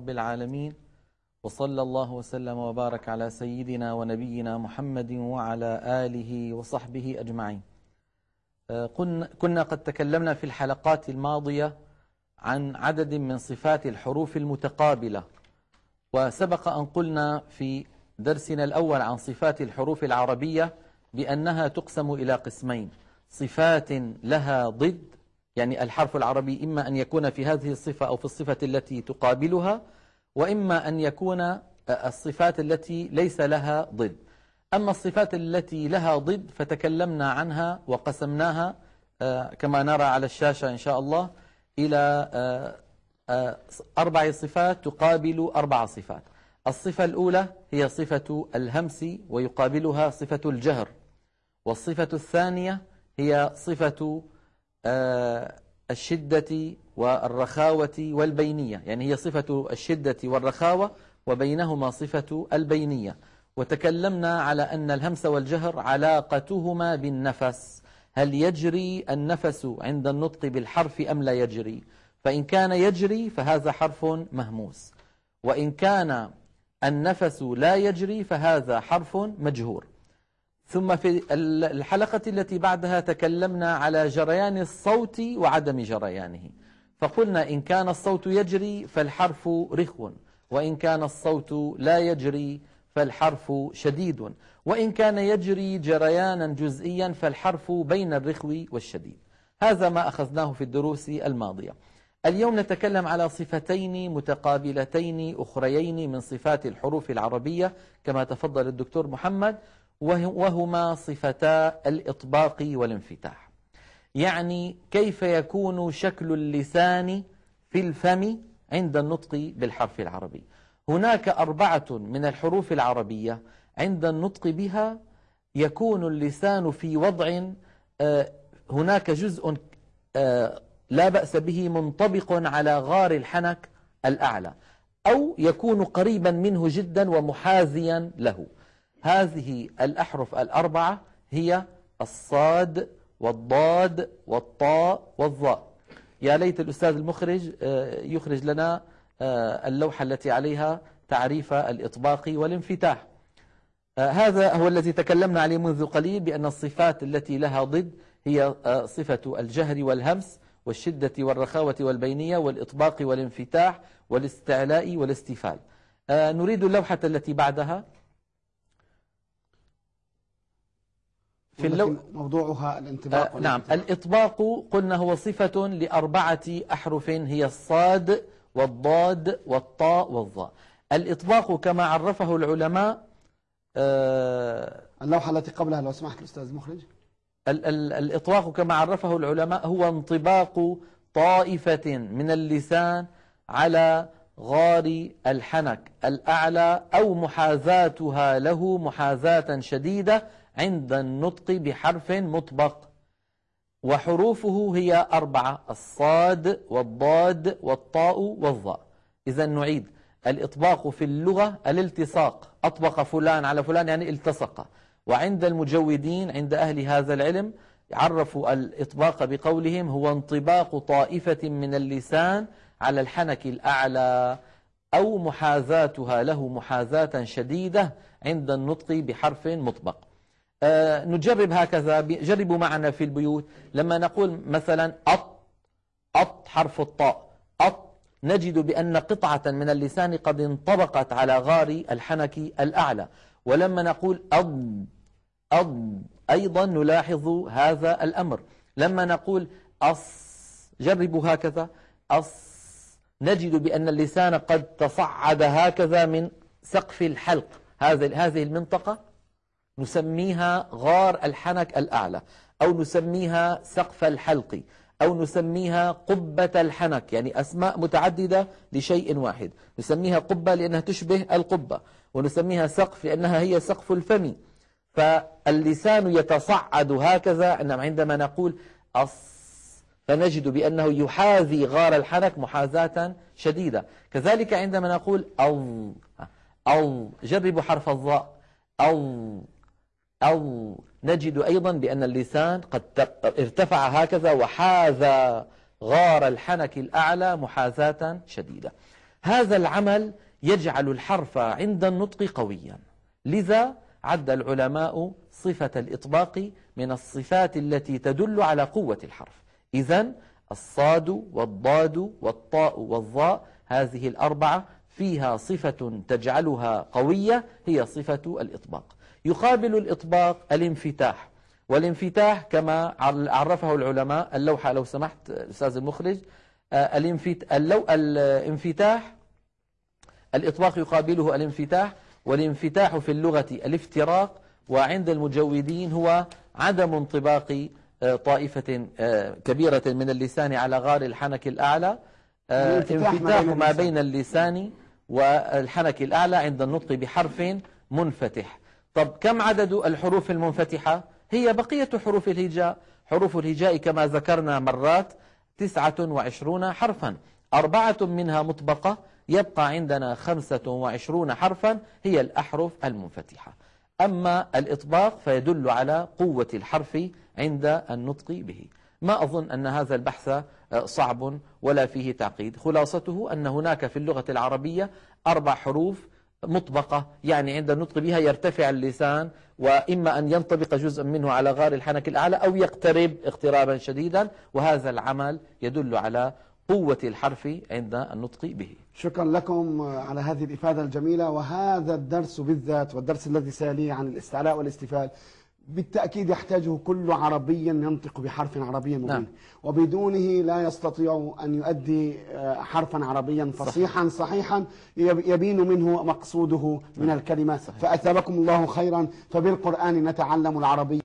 رب العالمين وصلى الله وسلم وبارك على سيدنا ونبينا محمد وعلى آله وصحبه أجمعين. كنا قد تكلمنا في الحلقات الماضية عن عدد من صفات الحروف المتقابلة وسبق أن قلنا في درسنا الأول عن صفات الحروف العربية بأنها تقسم إلى قسمين صفات لها ضد يعني الحرف العربي إما أن يكون في هذه الصفة أو في الصفة التي تقابلها وإما أن يكون الصفات التي ليس لها ضد. أما الصفات التي لها ضد فتكلمنا عنها وقسمناها كما نرى على الشاشة إن شاء الله إلى أربع صفات تقابل أربع صفات. الصفة الأولى هي صفة الهمس ويقابلها صفة الجهر والصفة الثانية هي صفة الشدة والرخاوة والبينية. يعني هي صفة الشدة والرخاوة وبينهما صفة البينية. وتكلمنا على أن الهمس والجهر علاقتهما بالنفس. هل يجري النفس عند النطق بالحرف أم لا يجري؟ فإن كان يجري فهذا حرف مهموس. وإن كان النفس لا يجري فهذا حرف مجهور. ثم في الحلقة التي بعدها تكلمنا على جريان الصوت وعدم جريانه. فقلنا إن كان الصوت يجري فالحرف رخو وإن كان الصوت لا يجري فالحرف شديد وإن كان يجري جريانا جزئيا فالحرف بين الرخو والشديد. هذا ما أخذناه في الدروس الماضية. اليوم نتكلم على صفتين متقابلتين أخريين من صفات الحروف العربية كما تفضل الدكتور محمد. وهما صفتا الإطباق والانفتاح. يعني كيف يكون شكل اللسان في الفم عند النطق بالحرف العربي. هناك أربعة من الحروف العربية عند النطق بها يكون اللسان في وضع آه، هناك جزء آه، لا بأس به منطبق على غار الحنك الأعلى أو يكون قريبا منه جدا ومحاذيا له. هذه الأحرف الأربعة هي الصاد والضاد والطاء والظاء. يا ليت الأستاذ المخرج آه، يخرج لنا آه، اللوحة التي عليها تعريف الإطباق والانفتاح. آه، هذا هو الذي تكلمنا عليه منذ قليل بأن الصفات التي لها ضد هي صفة الجهر والهمس والشدة والرخاوة والبينية والإطباق والانفتاح والاستعلاء والاستفال نريد اللوحة التي بعدها. في اللو... موضوعها الانطباق آه نعم. الإطباق قلنا هو صفة لأربعة أحرف هي الصاد والضاد والطاء والظاء. الإطباق كما عرفه العلماء آه اللوحة التي قبلها لو سمحت الأستاذ المخرج ال ال الإطباق كما عرفه العلماء هو انطباق طائفة من اللسان على غار الحنك الأعلى أو محاذاتها له محاذاة شديدة عند النطق بحرف مطبق. وحروفه هي أربعة الصاد والضاد والطاء والظاء. إذا نعيد. الإطباق في اللغة الالتصاق. أطبق فلان على فلان يعني التصق. وعند المجودين عند أهل هذا العلم عرفوا الإطباق بقولهم هو انطباق طائفة من اللسان على الحنك الأعلى أو محاذاتها له محاذاة شديدة عند النطق بحرف مطبق. نجرب هكذا. جربوا معنا في البيوت. لما نقول مثلا أط أط حرف الطاء. أط نجد بأن قطعة من اللسان قد انطبقت على غار الحنك الأعلى. ولما نقول أض أض أيضا نلاحظ هذا الأمر. لما نقول أص جربوا هكذا. أص نجد بأن اللسان قد تصعد هكذا من سقف الحلق. هذه المنطقة نسميها غار الحنك الأعلى أو نسميها سقف الحلق أو نسميها قبة الحنك يعني أسماء متعددة لشيء واحد. نسميها قبة لأنها تشبه القبة ونسميها سقف لأنها هي سقف الفم. فاللسان يتصعد هكذا عندما نقول أص فنجد بأنه يحاذي غار الحنك محاذاة شديدة. كذلك عندما نقول أو أو جربوا حرف الضاء أو أو نجد أيضا بأن اللسان قد ارتفع هكذا وحاذى غار الحنك الأعلى محاذاة شديدة. هذا العمل يجعل الحرف عند النطق قويا. لذا عد العلماء صفة الإطباق من الصفات التي تدل على قوة الحرف. إذا الصاد والضاد والطاء والظاء هذه الأربعة فيها صفة تجعلها قوية هي صفة الإطباق. يقابل الإطباق الانفتاح. والانفتاح كما عرفه العلماء اللوحة لو سمحت أستاذ المخرج آه، الانفتاح الإطباق يقابله الانفتاح والانفتاح في اللغة الافتراق وعند المجودين هو عدم انطباق آه، طائفة آه، كبيرة من اللسان على غار الحنك الأعلى. انفتاح ما بين اللسان والحنك الأعلى عند النطق بحرف منفتح. طب كم عدد الحروف المنفتحة؟ هي بقية حروف الهجاء. حروف الهجاء كما ذكرنا مرات تسعة وعشرون حرفا. أربعة منها مطبقة. يبقى عندنا خمسة وعشرون حرفا. هي الأحرف المنفتحة. أما الإطباق فيدل على قوة الحرف عند النطق به. ما أظن أن هذا البحث صعب ولا فيه تعقيد. خلاصته أن هناك في اللغة العربية أربع حروف مطبقة يعني عند النطق بها يرتفع اللسان وإما أن ينطبق جزء منه على غار الحنك الأعلى أو يقترب اقترابا شديدا وهذا العمل يدل على قوة الحرف عند النطق به. شكرا لكم على هذه الإفادة الجميلة وهذا الدرس بالذات والدرس الذي سيليه عن الاستعلاء والاستفال بالتأكيد يحتاجه كل عربي ينطق بحرف عربي مبين نعم. وبدونه لا يستطيع أن يؤدي آه، حرفا عربيا فصيحا صحيح. صحيحا يبين منه مقصوده من نعم. الكلمة صحيح. فأثابكم الله خيرا فبالقرآن نتعلم العربية